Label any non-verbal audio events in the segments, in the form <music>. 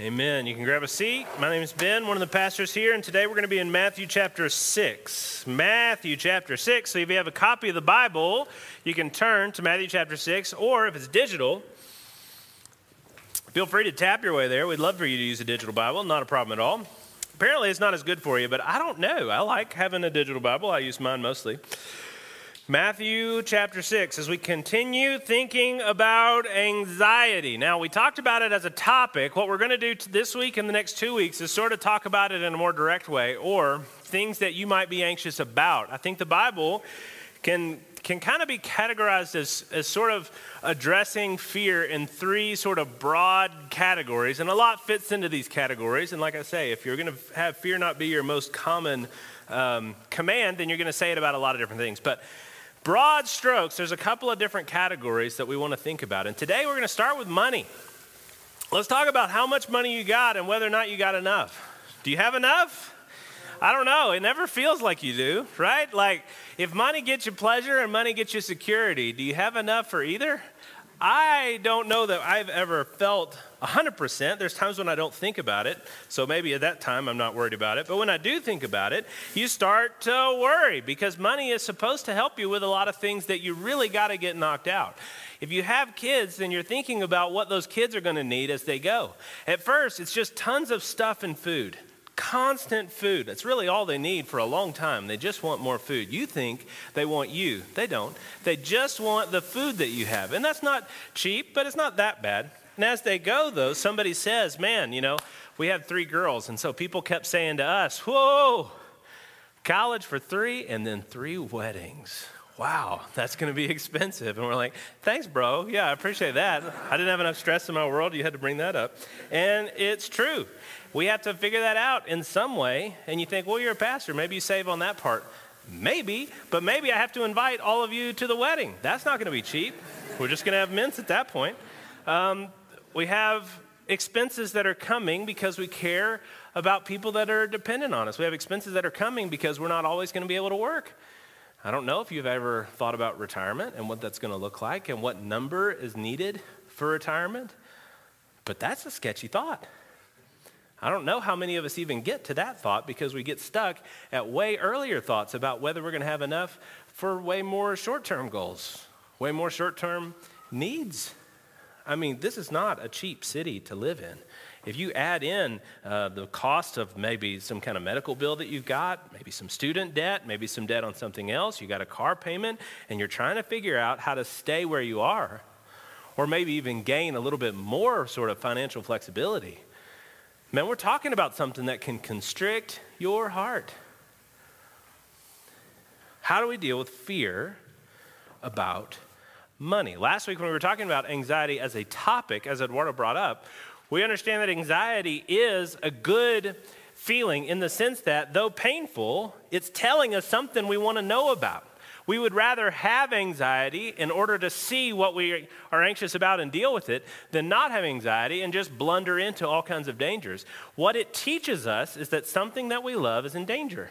Amen. You can grab a seat. My name is Ben, one of the pastors here, and today we're going to be in Matthew chapter 6. Matthew chapter 6. So if you have a copy of the Bible, you can turn to Matthew chapter 6, or if it's digital, feel free to tap your way there. We'd love for you to use a digital Bible, not a problem at all. Apparently, it's not as good for you, but I don't know. I like having a digital Bible, I use mine mostly. Matthew chapter 6, as we continue thinking about anxiety. Now, we talked about it as a topic. What we're going to do this week and the next two weeks is sort of talk about it in a more direct way or things that you might be anxious about. I think the Bible can, can kind of be categorized as, as sort of addressing fear in three sort of broad categories, and a lot fits into these categories. And like I say, if you're going to have fear not be your most common um, command, then you're going to say it about a lot of different things. But broad strokes, there's a couple of different categories that we want to think about. And today we're going to start with money. Let's talk about how much money you got and whether or not you got enough. Do you have enough? I don't know. It never feels like you do, right? Like, if money gets you pleasure and money gets you security, do you have enough for either? I don't know that I've ever felt 100%. There's times when I don't think about it. So maybe at that time I'm not worried about it. But when I do think about it, you start to worry because money is supposed to help you with a lot of things that you really got to get knocked out. If you have kids, then you're thinking about what those kids are going to need as they go. At first, it's just tons of stuff and food constant food. That's really all they need for a long time. They just want more food. You think they want you. They don't. They just want the food that you have. And that's not cheap, but it's not that bad. And as they go, though, somebody says, Man, you know, we have three girls. And so people kept saying to us, Whoa, college for three and then three weddings. Wow, that's going to be <laughs> expensive. And we're like, thanks, bro. Yeah, I appreciate that. I didn't have enough stress in my world. You had to bring that up. And it's true. We have to figure that out in some way. And you think, well, you're a pastor. Maybe you save on that part. Maybe, but maybe I have to invite all of you to the wedding. That's not going to be cheap. We're just going to have mints at that point. Um, we have expenses that are coming because we care about people that are dependent on us. We have expenses that are coming because we're not always going to be able to work. I don't know if you've ever thought about retirement and what that's going to look like and what number is needed for retirement, but that's a sketchy thought. I don't know how many of us even get to that thought because we get stuck at way earlier thoughts about whether we're going to have enough for way more short term goals, way more short term needs. I mean, this is not a cheap city to live in. If you add in uh, the cost of maybe some kind of medical bill that you've got, maybe some student debt, maybe some debt on something else, you got a car payment, and you're trying to figure out how to stay where you are, or maybe even gain a little bit more sort of financial flexibility Man, we're talking about something that can constrict your heart. How do we deal with fear about money? Last week, when we were talking about anxiety as a topic, as Eduardo brought up, we understand that anxiety is a good feeling in the sense that, though painful, it's telling us something we want to know about. We would rather have anxiety in order to see what we are anxious about and deal with it than not have anxiety and just blunder into all kinds of dangers. What it teaches us is that something that we love is in danger,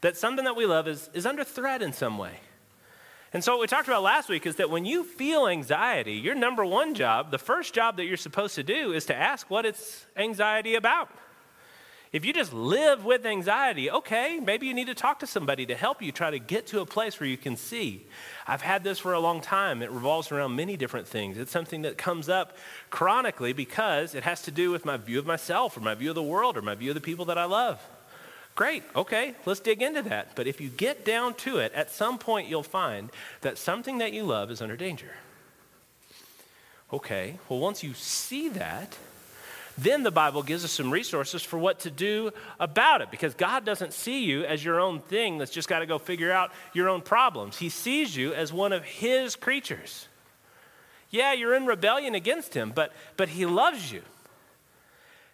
that something that we love is, is under threat in some way. And so, what we talked about last week is that when you feel anxiety, your number one job, the first job that you're supposed to do, is to ask what it's anxiety about. If you just live with anxiety, okay, maybe you need to talk to somebody to help you try to get to a place where you can see. I've had this for a long time. It revolves around many different things. It's something that comes up chronically because it has to do with my view of myself or my view of the world or my view of the people that I love. Great, okay, let's dig into that. But if you get down to it, at some point you'll find that something that you love is under danger. Okay, well, once you see that, then the Bible gives us some resources for what to do about it because God doesn't see you as your own thing that's just got to go figure out your own problems. He sees you as one of His creatures. Yeah, you're in rebellion against Him, but, but He loves you.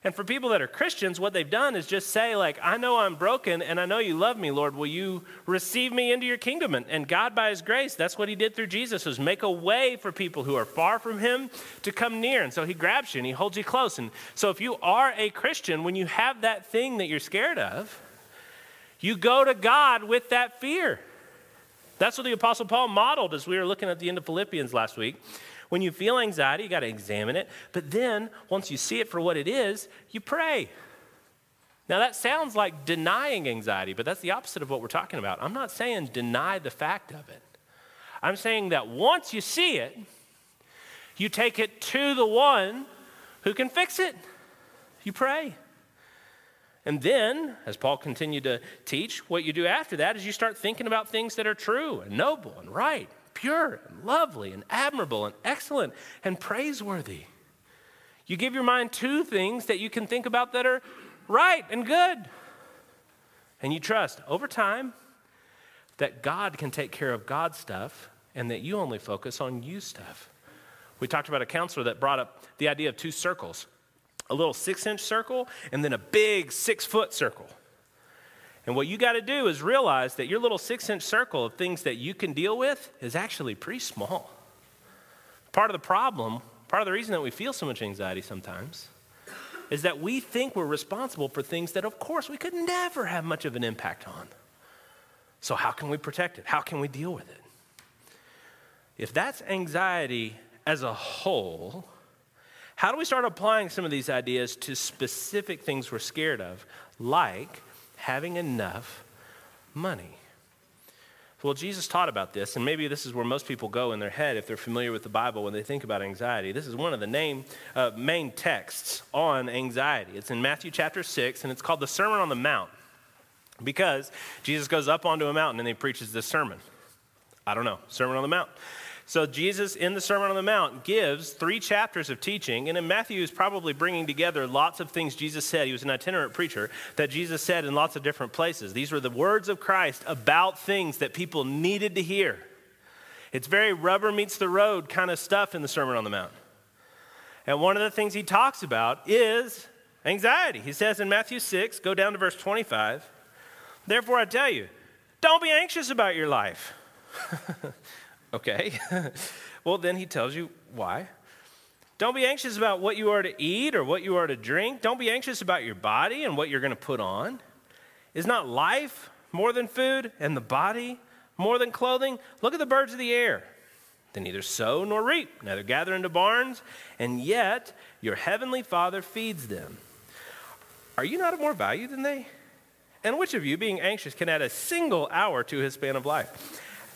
And for people that are Christians, what they've done is just say, like, I know I'm broken and I know you love me, Lord. Will you receive me into your kingdom? And, and God, by his grace, that's what he did through Jesus, was make a way for people who are far from him to come near. And so he grabs you and he holds you close. And so if you are a Christian, when you have that thing that you're scared of, you go to God with that fear. That's what the Apostle Paul modeled as we were looking at the end of Philippians last week When you feel anxiety, you got to examine it. But then, once you see it for what it is, you pray. Now, that sounds like denying anxiety, but that's the opposite of what we're talking about. I'm not saying deny the fact of it. I'm saying that once you see it, you take it to the one who can fix it. You pray. And then, as Paul continued to teach, what you do after that is you start thinking about things that are true and noble and right, pure and lovely and admirable and excellent and praiseworthy. You give your mind two things that you can think about that are right and good. And you trust over time that God can take care of God's stuff and that you only focus on you stuff. We talked about a counselor that brought up the idea of two circles a little six inch circle and then a big six foot circle. And what you got to do is realize that your little six inch circle of things that you can deal with is actually pretty small. Part of the problem, part of the reason that we feel so much anxiety sometimes, is that we think we're responsible for things that, of course, we could never have much of an impact on. So, how can we protect it? How can we deal with it? If that's anxiety as a whole, how do we start applying some of these ideas to specific things we're scared of, like having enough money? Well, Jesus taught about this, and maybe this is where most people go in their head if they're familiar with the Bible when they think about anxiety. This is one of the name, uh, main texts on anxiety. It's in Matthew chapter 6, and it's called the Sermon on the Mount because Jesus goes up onto a mountain and he preaches this sermon. I don't know, Sermon on the Mount. So, Jesus in the Sermon on the Mount gives three chapters of teaching, and in Matthew is probably bringing together lots of things Jesus said. He was an itinerant preacher that Jesus said in lots of different places. These were the words of Christ about things that people needed to hear. It's very rubber meets the road kind of stuff in the Sermon on the Mount. And one of the things he talks about is anxiety. He says in Matthew 6, go down to verse 25, Therefore I tell you, don't be anxious about your life. <laughs> Okay. <laughs> well, then he tells you why. Don't be anxious about what you are to eat or what you are to drink. Don't be anxious about your body and what you're going to put on. Is not life more than food and the body more than clothing? Look at the birds of the air. They neither sow nor reap, neither gather into barns, and yet your heavenly Father feeds them. Are you not of more value than they? And which of you, being anxious, can add a single hour to his span of life?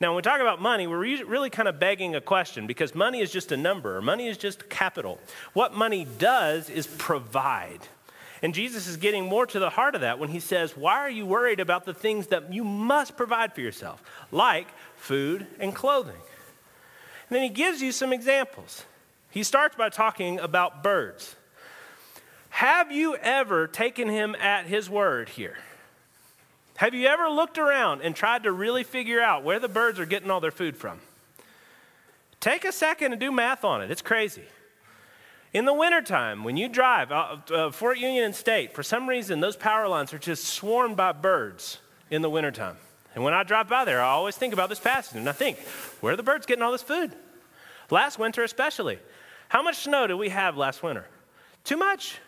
Now, when we talk about money, we're really kind of begging a question because money is just a number, money is just capital. What money does is provide. And Jesus is getting more to the heart of that when he says, Why are you worried about the things that you must provide for yourself, like food and clothing? And then he gives you some examples. He starts by talking about birds. Have you ever taken him at his word here? Have you ever looked around and tried to really figure out where the birds are getting all their food from? Take a second and do math on it. It's crazy. In the wintertime, when you drive uh, uh, Fort Union and State, for some reason, those power lines are just swarmed by birds in the wintertime. And when I drive by there, I always think about this passage and I think, where are the birds getting all this food? Last winter, especially. How much snow did we have last winter? Too much.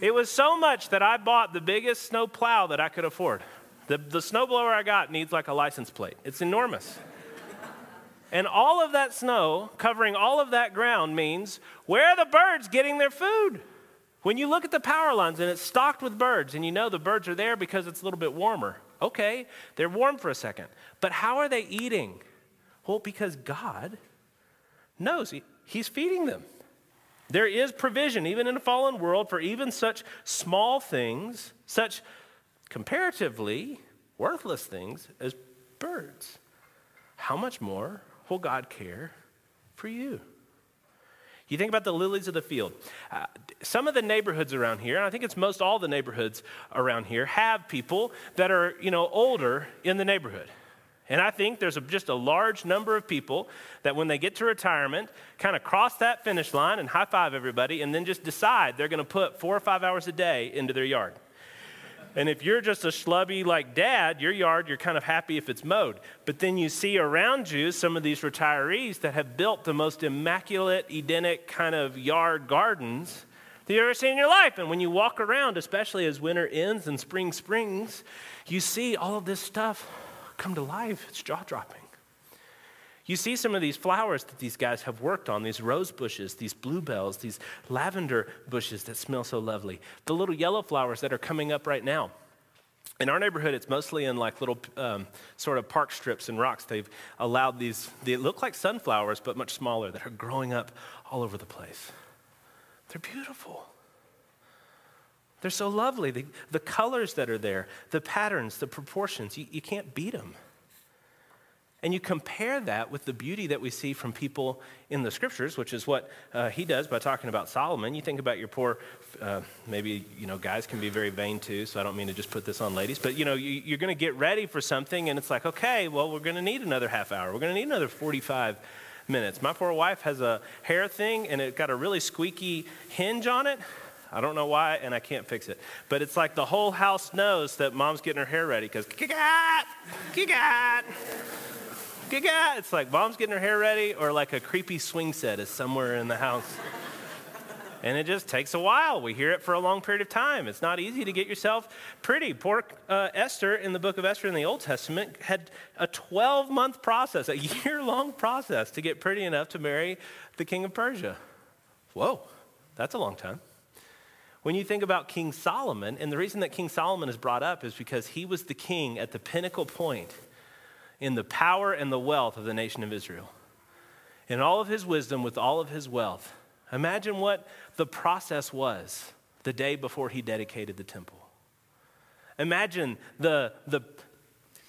It was so much that I bought the biggest snow plow that I could afford. The, the snowblower I got needs like a license plate, it's enormous. and all of that snow covering all of that ground means where are the birds getting their food? When you look at the power lines and it's stocked with birds, and you know the birds are there because it's a little bit warmer. Okay, they're warm for a second. But how are they eating? Well, because God knows he, He's feeding them. There is provision, even in a fallen world, for even such small things, such comparatively worthless things as birds. How much more will God care for you? You think about the lilies of the field. Uh, some of the neighborhoods around here, and I think it's most all the neighborhoods around here, have people that are, you know, older in the neighborhood. And I think there's a, just a large number of people that when they get to retirement, kind of cross that finish line and high five everybody, and then just decide they're going to put four or five hours a day into their yard. And if you're just a schlubby like dad, your yard, you're kind of happy if it's mowed. But then you see around you some of these retirees that have built the most immaculate, Edenic kind of yard gardens that you've ever seen in your life. And when you walk around, especially as winter ends and spring springs, you see all of this stuff come to life. It's jaw dropping. You see some of these flowers that these guys have worked on these rose bushes, these bluebells, these lavender bushes that smell so lovely, the little yellow flowers that are coming up right now. In our neighborhood, it's mostly in like little um, sort of park strips and rocks. They've allowed these, they look like sunflowers, but much smaller, that are growing up all over the place. They're beautiful. They're so lovely. The, the colors that are there, the patterns, the proportions, you, you can't beat them. And you compare that with the beauty that we see from people in the scriptures, which is what uh, he does by talking about Solomon. You think about your poor, uh, maybe, you know, guys can be very vain too, so I don't mean to just put this on ladies, but, you know, you, you're going to get ready for something, and it's like, okay, well, we're going to need another half hour. We're going to need another 45 minutes. My poor wife has a hair thing, and it got a really squeaky hinge on it. I don't know why, and I can't fix it. But it's like the whole house knows that mom's getting her hair ready because, kick-at, It's like mom's getting her hair ready, or like a creepy swing set is somewhere in the house. and it just takes a while. We hear it for a long period of time. It's not easy to get yourself pretty. Poor uh, Esther in the book of Esther in the Old Testament had a 12 month process, a <laughs> year long process to get pretty enough to marry the king of Persia. Whoa, that's a long time. When you think about King Solomon, and the reason that King Solomon is brought up is because he was the king at the pinnacle point in the power and the wealth of the nation of Israel. In all of his wisdom, with all of his wealth. Imagine what the process was the day before he dedicated the temple. Imagine the, the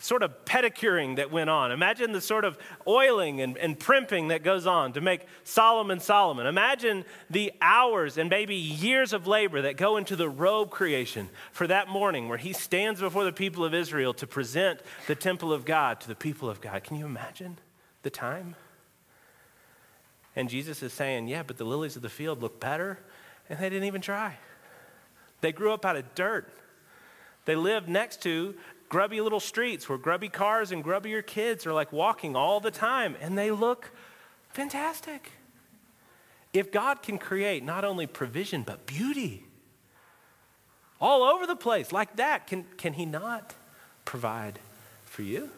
sort of pedicuring that went on. Imagine the sort of oiling and, and primping that goes on to make Solomon Solomon. Imagine the hours and maybe years of labor that go into the robe creation for that morning where he stands before the people of Israel to present the temple of God to the people of God. Can you imagine the time? And Jesus is saying, Yeah, but the lilies of the field look better, and they didn't even try. They grew up out of dirt. They lived next to grubby little streets where grubby cars and grubbier kids are like walking all the time, and they look fantastic. If God can create not only provision, but beauty all over the place like that, can, can He not provide for you?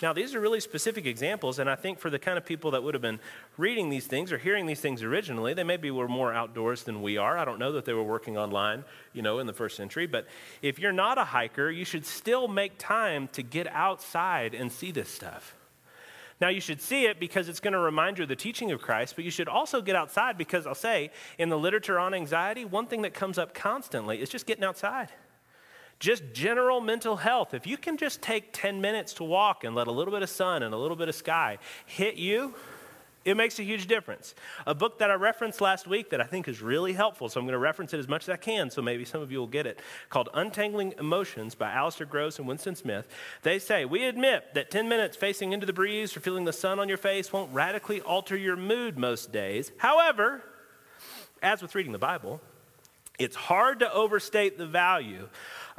Now, these are really specific examples, and I think for the kind of people that would have been reading these things or hearing these things originally, they maybe were more outdoors than we are. I don't know that they were working online, you know, in the first century, but if you're not a hiker, you should still make time to get outside and see this stuff. Now, you should see it because it's going to remind you of the teaching of Christ, but you should also get outside because I'll say, in the literature on anxiety, one thing that comes up constantly is just getting outside. Just general mental health. If you can just take 10 minutes to walk and let a little bit of sun and a little bit of sky hit you, it makes a huge difference. A book that I referenced last week that I think is really helpful, so I'm going to reference it as much as I can, so maybe some of you will get it, called Untangling Emotions by Alasdair Groves and Winston Smith. They say, We admit that 10 minutes facing into the breeze or feeling the sun on your face won't radically alter your mood most days. However, as with reading the Bible, it's hard to overstate the value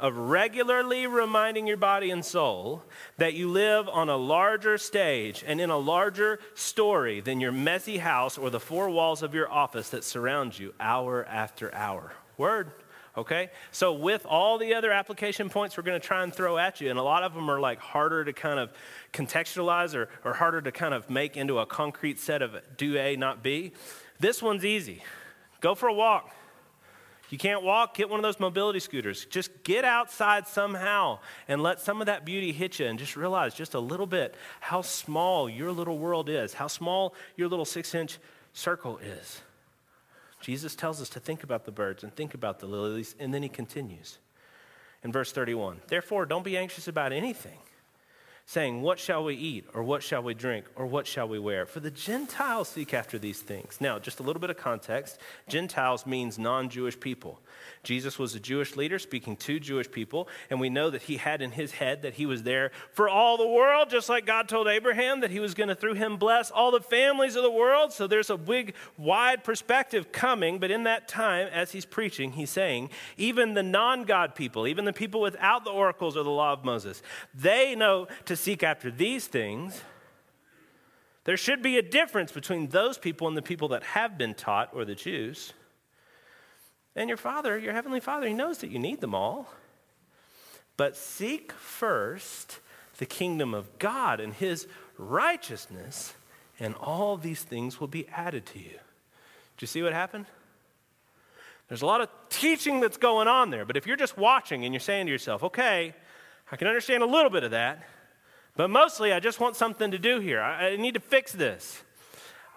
of regularly reminding your body and soul that you live on a larger stage and in a larger story than your messy house or the four walls of your office that surround you hour after hour. Word. Okay? So, with all the other application points we're going to try and throw at you, and a lot of them are like harder to kind of contextualize or, or harder to kind of make into a concrete set of do A, not B, this one's easy. Go for a walk. You can't walk, get one of those mobility scooters. Just get outside somehow and let some of that beauty hit you and just realize just a little bit how small your little world is, how small your little six inch circle is. Jesus tells us to think about the birds and think about the lilies, and then he continues in verse 31 Therefore, don't be anxious about anything. Saying, What shall we eat? Or what shall we drink? Or what shall we wear? For the Gentiles seek after these things. Now, just a little bit of context Gentiles means non Jewish people. Jesus was a Jewish leader speaking to Jewish people, and we know that he had in his head that he was there for all the world, just like God told Abraham that he was going to, through him, bless all the families of the world. So there's a big, wide perspective coming, but in that time, as he's preaching, he's saying, even the non God people, even the people without the oracles or the law of Moses, they know to seek after these things. There should be a difference between those people and the people that have been taught, or the Jews. And your Father, your Heavenly Father, He knows that you need them all. But seek first the kingdom of God and His righteousness, and all these things will be added to you. Do you see what happened? There's a lot of teaching that's going on there, but if you're just watching and you're saying to yourself, okay, I can understand a little bit of that, but mostly I just want something to do here. I, I need to fix this.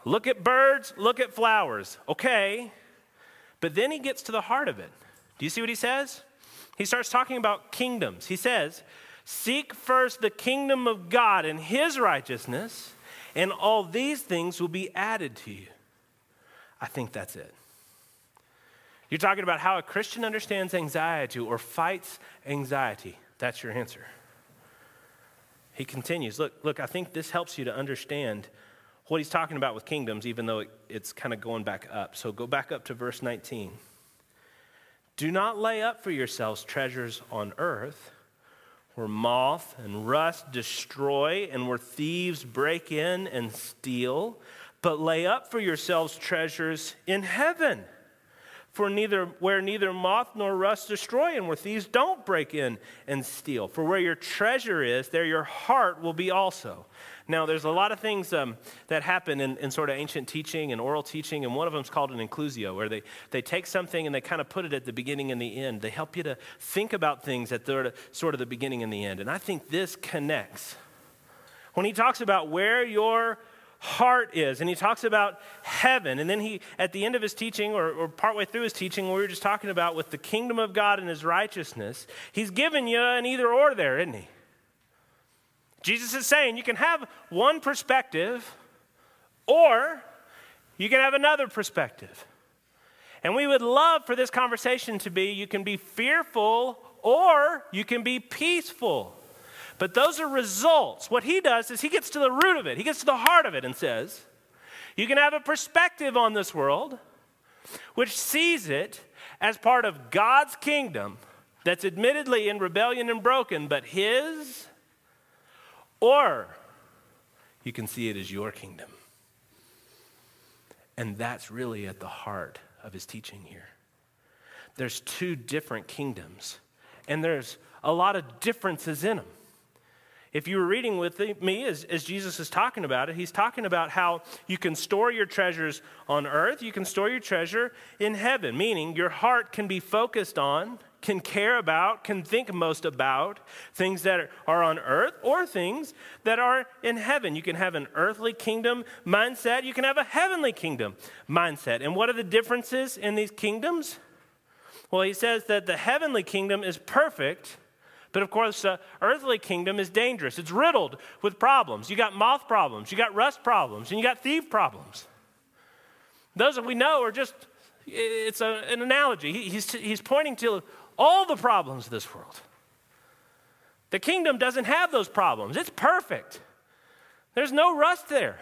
Look at birds, look at flowers. Okay, but then he gets to the heart of it. Do you see what he says? He starts talking about kingdoms. He says, Seek first the kingdom of God and his righteousness, and all these things will be added to you. I think that's it. You're talking about how a Christian understands anxiety or fights anxiety. That's your answer. He continues, look, look, I think this helps you to understand what he's talking about with kingdoms, even though it's kind of going back up. So go back up to verse 19. Do not lay up for yourselves treasures on earth where moth and rust destroy and where thieves break in and steal, but lay up for yourselves treasures in heaven for neither where neither moth nor rust destroy and where thieves don't break in and steal. For where your treasure is there your heart will be also. Now there's a lot of things um, that happen in, in, sort of ancient teaching and oral teaching and one of them is called an inclusio where they, they take something and they kind of put it at the beginning and the end. They help you to think about things at the, sort of the beginning and the end. And i think this connects. When he talks about where your heart is. And he talks about heaven. And then he, at the end of his teaching, or, or partway through his teaching, we were just talking about with the kingdom of God and his righteousness, he's given you an either or there, isn't he? Jesus is saying you can have one perspective, or you can have another perspective. And we would love for this conversation to be you can be fearful or you can be peaceful. But those are results. What he does is he gets to the root of it, he gets to the heart of it and says, You can have a perspective on this world which sees it as part of God's kingdom that's admittedly in rebellion and broken, but his, or you can see it as your kingdom. And that's really at the heart of his teaching here. There's two different kingdoms, and there's a lot of differences in them. If you were reading with me as, as Jesus is talking about it, he's talking about how you can store your treasures on earth, you can store your treasure in heaven, meaning your heart can be focused on, can care about, can think most about things that are on earth or things that are in heaven. You can have an earthly kingdom mindset, you can have a heavenly kingdom mindset. And what are the differences in these kingdoms? Well, he says that the heavenly kingdom is perfect but of course, the earthly kingdom is dangerous. It's riddled with problems. You got moth problems, you got rust problems, and you got thief problems. Those that we know are just, it's a, an analogy. he's, he's pointing to all the problems of this world. The kingdom doesn't have those problems, it's perfect. There's no rust there.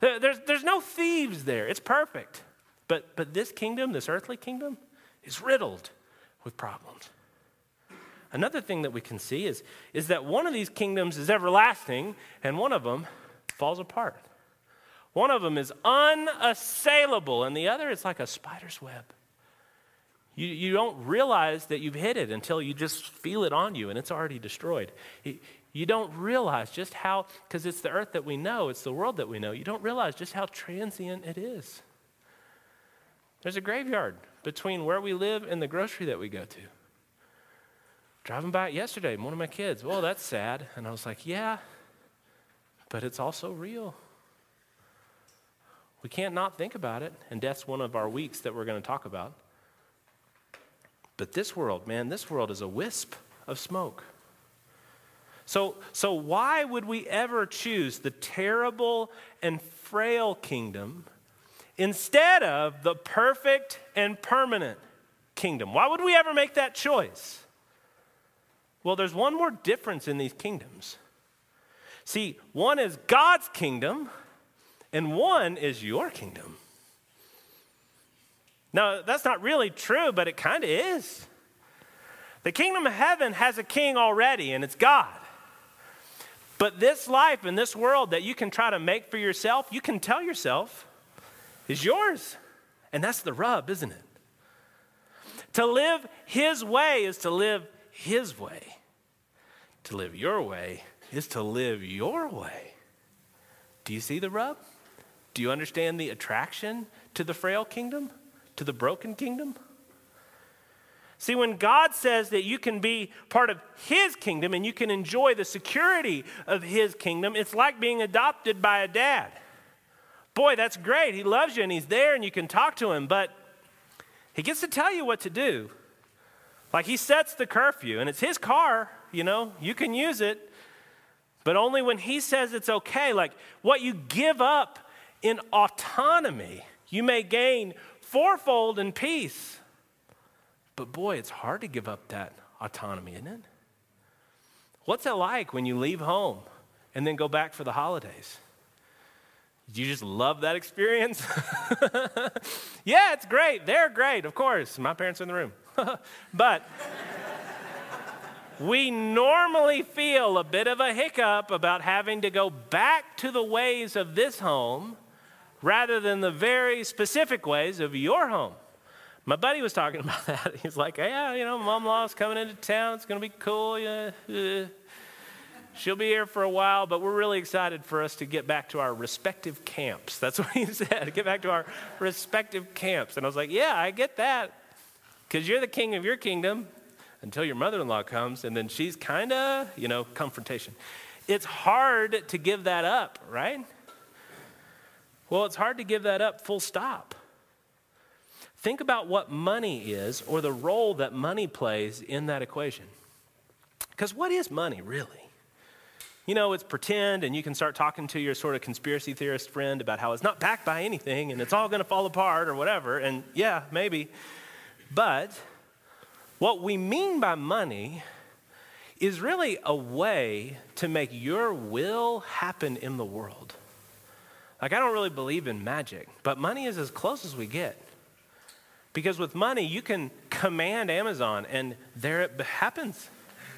There's, there's no thieves there. It's perfect. But, but this kingdom, this earthly kingdom, is riddled with problems. Another thing that we can see is, is that one of these kingdoms is everlasting and one of them falls apart. One of them is unassailable and the other is like a spider's web. You, you don't realize that you've hit it until you just feel it on you and it's already destroyed. You don't realize just how, because it's the earth that we know, it's the world that we know, you don't realize just how transient it is. There's a graveyard between where we live and the grocery that we go to driving by it yesterday, one of my kids, well, that's sad. And I was like, yeah, but it's also real. We can't not think about it, and death's one of our weeks that we're going to talk about. But this world, man, this world is a wisp of smoke. So, so why would we ever choose the terrible and frail kingdom instead of the perfect and permanent kingdom? Why would we ever make that choice? Well, there's one more difference in these kingdoms. See, one is God's kingdom, and one is your kingdom. Now, that's not really true, but it kind of is. The kingdom of heaven has a king already, and it's God. But this life and this world that you can try to make for yourself, you can tell yourself is yours. And that's the rub, isn't it? To live his way is to live his way. To live your way is to live your way. Do you see the rub? Do you understand the attraction to the frail kingdom, to the broken kingdom? See, when God says that you can be part of His kingdom and you can enjoy the security of His kingdom, it's like being adopted by a dad. Boy, that's great. He loves you and He's there and you can talk to Him, but He gets to tell you what to do. Like He sets the curfew and it's His car, you know, you can use it, but only when He says it's okay. Like what you give up in autonomy, you may gain fourfold in peace. But boy, it's hard to give up that autonomy, isn't it? What's it like when you leave home and then go back for the holidays? You just love that experience? <laughs> yeah, it's great. They're great, of course. My parents are in the room. <laughs> but we normally feel a bit of a hiccup about having to go back to the ways of this home rather than the very specific ways of your home. My buddy was talking <laughs> about that. He's like, yeah, you know, mom law's coming into town. It's going to be cool. Yeah. Uh, she'll be here for a while, but we're really excited for us to get back to our respective camps. That's what he <laughs> said, get back to our respective camps. And I was like, yeah, I get that. Because you're the king of your kingdom until your mother in law comes, and then she's kind of, you know, confrontation. It's hard to give that up, right? Well, it's hard to give that up full stop. Think about what money is or the role that money plays in that equation. Because what is money really? You know, it's pretend, and you can start talking to your sort of conspiracy theorist friend about how it's not backed by anything and it's all going to fall apart or whatever. And yeah, maybe. But what we mean by money is really a way to make your will happen in the world. Like, I don't really believe in magic, but money is as close as we get. Because with money, you can command Amazon, and there it happens.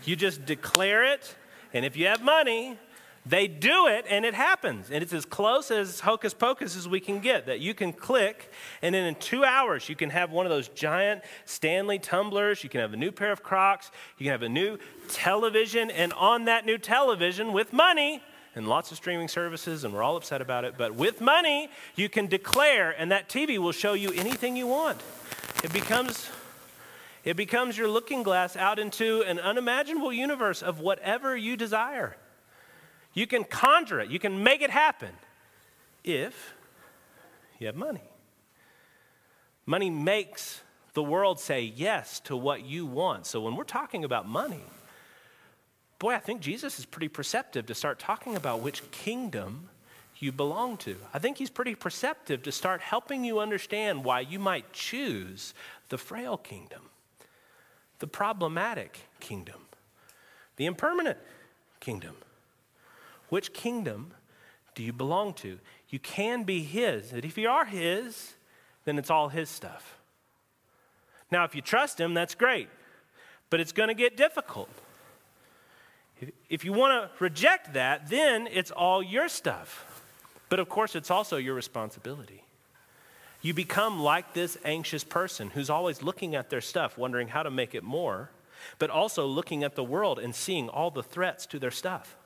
You just declare it, and if you have money, they do it and it happens. And it's as close as hocus pocus as we can get that you can click, and then in two hours, you can have one of those giant Stanley tumblers. You can have a new pair of Crocs. You can have a new television. And on that new television, with money, and lots of streaming services, and we're all upset about it, but with money, you can declare, and that TV will show you anything you want. It becomes, it becomes your looking glass out into an unimaginable universe of whatever you desire. You can conjure it, you can make it happen if you have money. Money makes the world say yes to what you want. So when we're talking about money, boy, I think Jesus is pretty perceptive to start talking about which kingdom you belong to. I think he's pretty perceptive to start helping you understand why you might choose the frail kingdom, the problematic kingdom, the impermanent kingdom. Which kingdom do you belong to? You can be his. And if you are his, then it's all his stuff. Now, if you trust him, that's great, but it's going to get difficult. If you want to reject that, then it's all your stuff. But of course, it's also your responsibility. You become like this anxious person who's always looking at their stuff, wondering how to make it more, but also looking at the world and seeing all the threats to their stuff.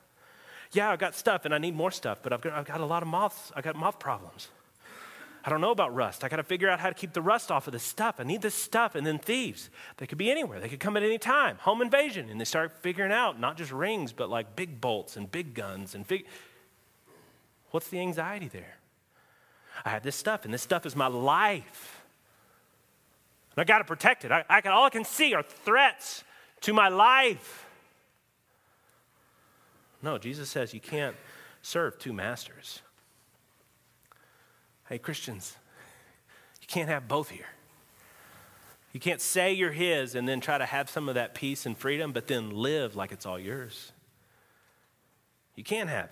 Yeah, I've got stuff and I need more stuff, but I've got, I've got a lot of moths. I've got moth problems. I don't know about rust. I got to figure out how to keep the rust off of this stuff. I need this stuff. And then thieves. They could be anywhere. They could come at any time. Home invasion. And they start figuring out not just rings, but like big bolts and big guns and. What's the anxiety there? I have this stuff, and this stuff is my life. And I got to protect it. I, I can, all I can see are threats to my life. No, Jesus says you can't serve two masters. Hey, Christians, you can't have both here. You can't say you're His and then try to have some of that peace and freedom, but then live like it's all yours. You can't have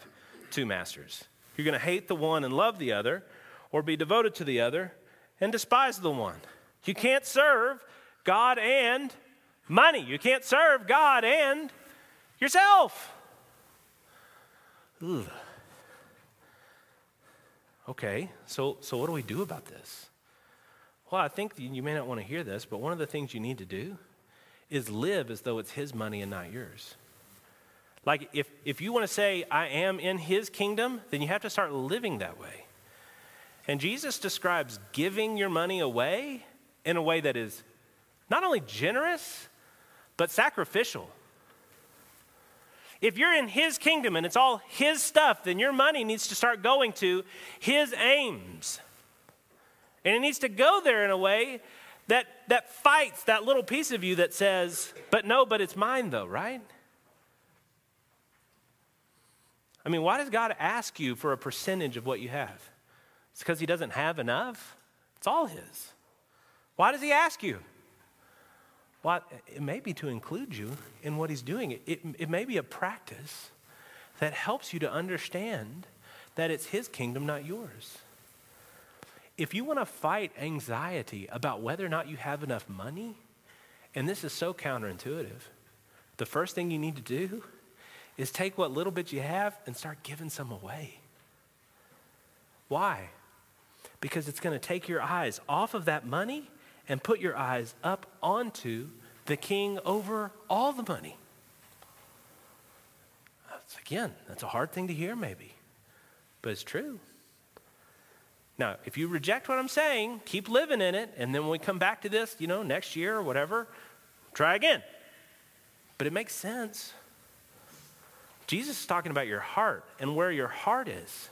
two masters. You're going to hate the one and love the other, or be devoted to the other and despise the one. You can't serve God and money. You can't serve God and yourself. Ugh. Okay, so, so what do we do about this? Well, I think you may not want to hear this, but one of the things you need to do is live as though it's His money and not yours. Like, if, if you want to say, I am in His kingdom, then you have to start living that way. And Jesus describes giving your money away in a way that is not only generous, but sacrificial. If you're in His kingdom and it's all His stuff, then your money needs to start going to His aims. And it needs to go there in a way that, that fights that little piece of you that says, but no, but it's mine though, right? I mean, why does God ask you for a percentage of what you have? It's because He doesn't have enough. It's all His. Why does He ask you? Well, it may be to include you in what he's doing. It, it, may be a practice that helps you to understand that it's his kingdom, not yours. If you want to fight anxiety about whether or not you have enough money, and this is so counterintuitive, the first thing you need to do is take what little bit you have and start giving some away. Why? Because it's going to take your eyes off of that money and put your eyes up onto the king over all the money. That's, again, that's a hard thing to hear, maybe, but it's true. Now, if you reject what I'm saying, keep living in it, and then when we come back to this, you know, next year or whatever, try again. But it makes sense. Jesus is talking about your heart and where your heart is.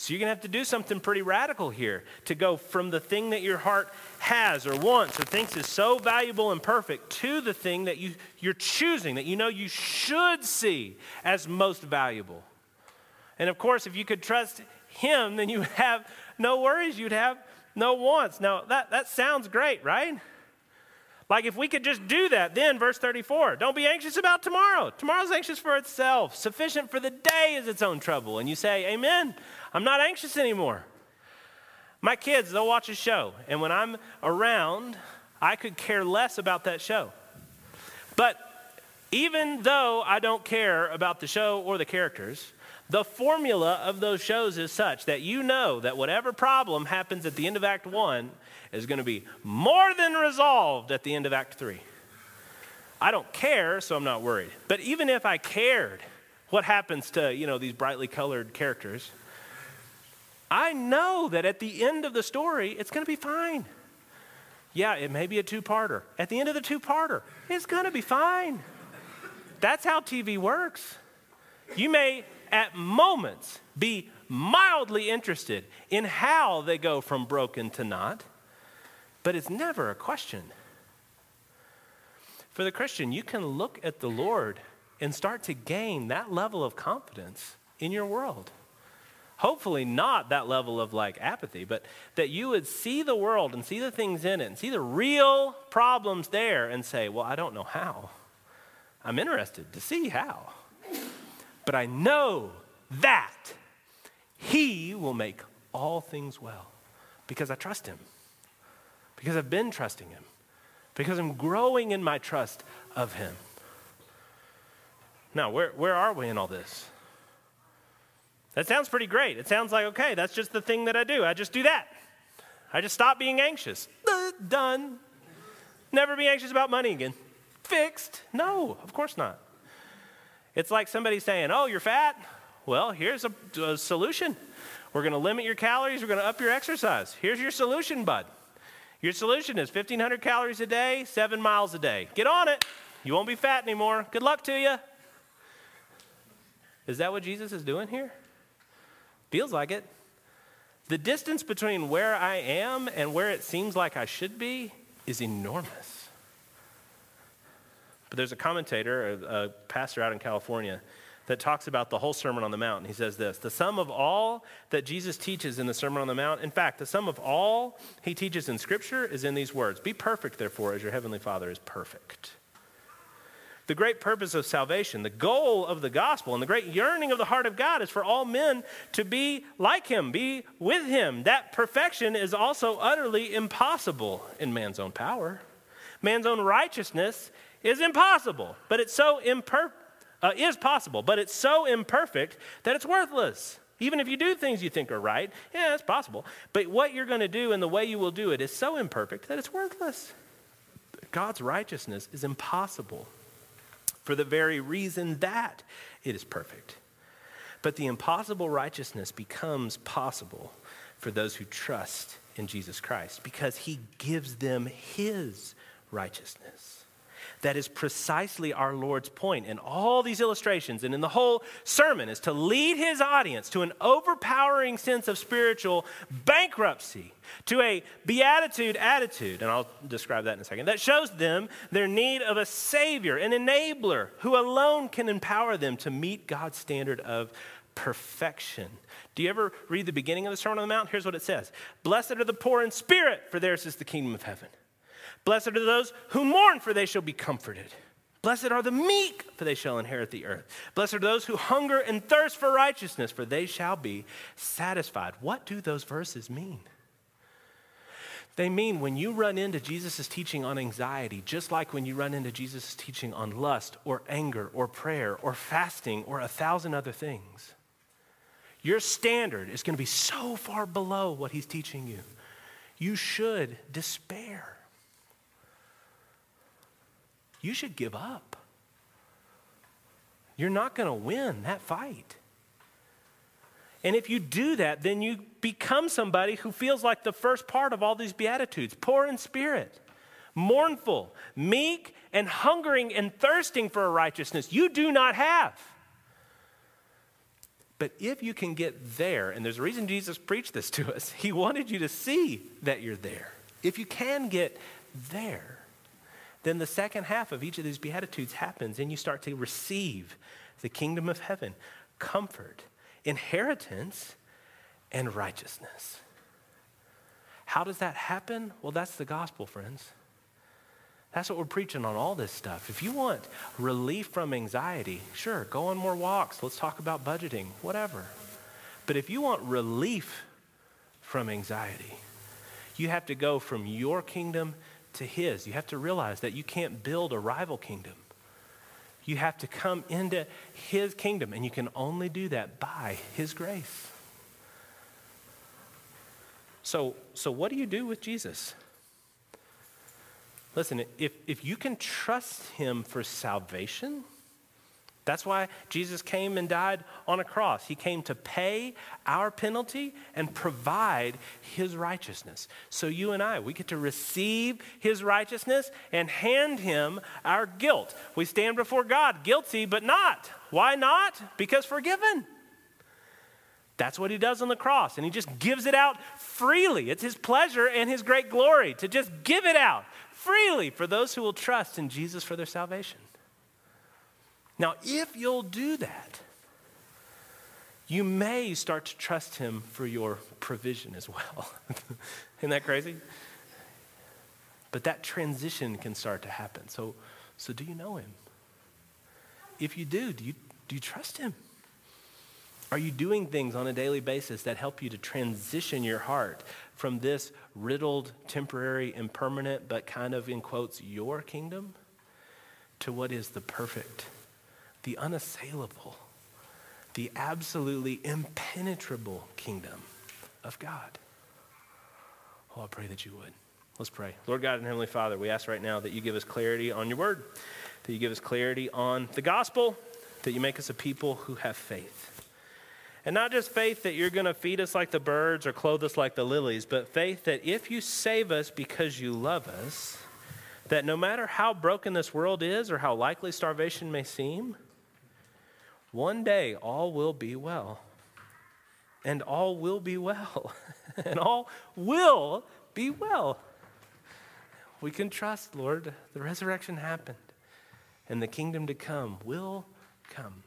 So you're going to have to do something pretty radical here to go from the thing that your heart has or wants or thinks is so valuable and perfect to the thing that you, you're choosing, that you know you should see as most valuable. And of course, if you could trust Him, then you have no worries, you'd have no wants. Now, that, that sounds great, right? Like if we could just do that, then verse 34 don't be anxious about tomorrow. Tomorrow's anxious for itself. Sufficient for the day is its own trouble. And you say, Amen. I'm not anxious anymore. My kids, they'll watch a show, and when I'm around, I could care less about that show. But even though I don't care about the show or the characters, the formula of those shows is such that you know that whatever problem happens at the end of Act One is going to be more than resolved at the end of Act 3. I don't care, so I'm not worried. But even if I cared, what happens to, you know, these brightly colored characters? I know that at the end of the story, it's going to be fine. Yeah, it may be a two parter. At the end of the two parter, it's going to be fine. That's how TV works. You may, at moments, be mildly interested in how they go from broken to not but it's never a question. For the Christian, you can look at the Lord and start to gain that level of confidence in your world. Hopefully, not that level of like apathy, but that you would see the world and see the things in it and see the real problems there and say, Well, I don't know how. I'm interested to see how. But I know that He will make all things well because I trust Him because I've been trusting Him, because I'm growing in my trust of Him. Now, where, where are we in all this? That sounds pretty great. It sounds like, okay, that's just the thing that I do. I just do that. I just stop being anxious. Uh, done. Never be anxious about money again. Fixed. No, of course not. It's like somebody saying, oh, you're fat? Well, here's a, a solution. We're going to limit your calories. We're going to up your exercise. Here's your solution, bud. Your solution is 1,500 calories a day, seven miles a day. Get on it. You won't be fat anymore. Good luck to you. Is that what Jesus is doing here? Feels like it. The distance between where I am and where it seems like I should be is enormous. But there's a commentator, a, a pastor out in California, that talks about the whole Sermon on the Mount. And he says this The sum of all that Jesus teaches in the Sermon on the Mount, in fact, the sum of all he teaches in Scripture is in these words Be perfect, therefore, as your heavenly Father is perfect. The great purpose of salvation, the goal of the gospel, and the great yearning of the heart of God is for all men to be like him, be with him. That perfection is also utterly impossible in man's own power. Man's own righteousness is impossible, but it's so imper- uh, is possible, but it's so imperfect that it's worthless. Even if you do things you think are right, yeah, it's possible. But what you're going to do and the way you will do it is so imperfect that it's worthless. God's righteousness is impossible for the very reason that it is perfect. But the impossible righteousness becomes possible for those who trust in Jesus Christ because he gives them his righteousness. That is precisely our Lord's point in all these illustrations and in the whole sermon is to lead his audience to an overpowering sense of spiritual bankruptcy, to a beatitude attitude, and I'll describe that in a second, that shows them their need of a savior, an enabler who alone can empower them to meet God's standard of perfection. Do you ever read the beginning of the Sermon on the Mount? Here's what it says Blessed are the poor in spirit, for theirs is the kingdom of heaven. Blessed are those who mourn, for they shall be comforted. Blessed are the meek, for they shall inherit the earth. Blessed are those who hunger and thirst for righteousness, for they shall be satisfied. What do those verses mean? They mean when you run into Jesus' teaching on anxiety, just like when you run into Jesus' teaching on lust or anger or prayer or fasting or a thousand other things, your standard is going to be so far below what he's teaching you. You should despair you should give up. You're not going to win that fight. And if you do that, then you become somebody who feels like the first part of all these Beatitudes poor in spirit, mournful, meek, and hungering and thirsting for a righteousness you do not have. But if you can get there, and there's a reason Jesus preached this to us, <laughs> he wanted you to see that you're there. If you can get there, then the second half of each of these Beatitudes happens, and you start to receive the kingdom of heaven, comfort, inheritance, and righteousness. How does that happen? Well, that's the gospel, friends. That's what we're preaching on all this stuff. If you want relief from anxiety, sure, go on more walks. Let's talk about budgeting, whatever. But if you want relief from anxiety, you have to go from your kingdom to His. You have to realize that you can't build a rival kingdom. You have to come into His kingdom, and you can only do that by His grace. So, so what do you do with Jesus? Listen, if, if you can trust Him for salvation, that's why Jesus came and died on a cross. He came to pay our penalty and provide his righteousness. So you and I, we get to receive his righteousness and hand him our guilt. We stand before God guilty, but not. Why not? Because forgiven. That's what he does on the cross, and he just gives it out freely. It's his pleasure and his great glory to just give it out freely for those who will trust in Jesus for their salvation. Now, if you'll do that, you may start to trust him for your provision as well. <laughs> Isn't that crazy? But that transition can start to happen. So, so do you know him? If you do, do you, do you trust him? Are you doing things on a daily basis that help you to transition your heart from this riddled, temporary, impermanent, but kind of in quotes, your kingdom to what is the perfect? The unassailable, the absolutely impenetrable kingdom of God. Oh, I pray that you would. Let's pray. Lord God and Heavenly Father, we ask right now that you give us clarity on your word, that you give us clarity on the gospel, that you make us a people who have faith. And not just faith that you're going to feed us like the birds or clothe us like the lilies, but faith that if you save us because you love us, that no matter how broken this world is or how likely starvation may seem, one day all will be well. And all will be well. <laughs> and all will be well. We can trust, Lord, the resurrection happened, and the kingdom to come will come.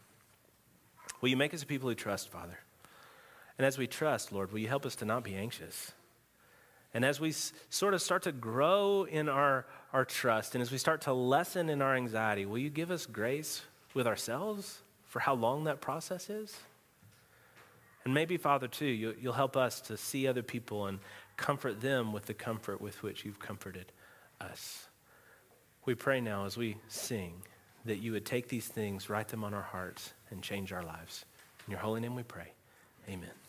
Will you make us a people who trust, Father? And as we trust, Lord, will you help us to not be anxious? And as we s- sort of start to grow in our, our trust and as we start to lessen in our anxiety, will you give us grace with ourselves for how long that process is? And maybe, Father, too, you, you'll help us to see other people and comfort them with the comfort with which you've comforted us. We pray now as we sing that you would take these things, write them on our hearts, and change our lives. In your holy name we pray. Amen.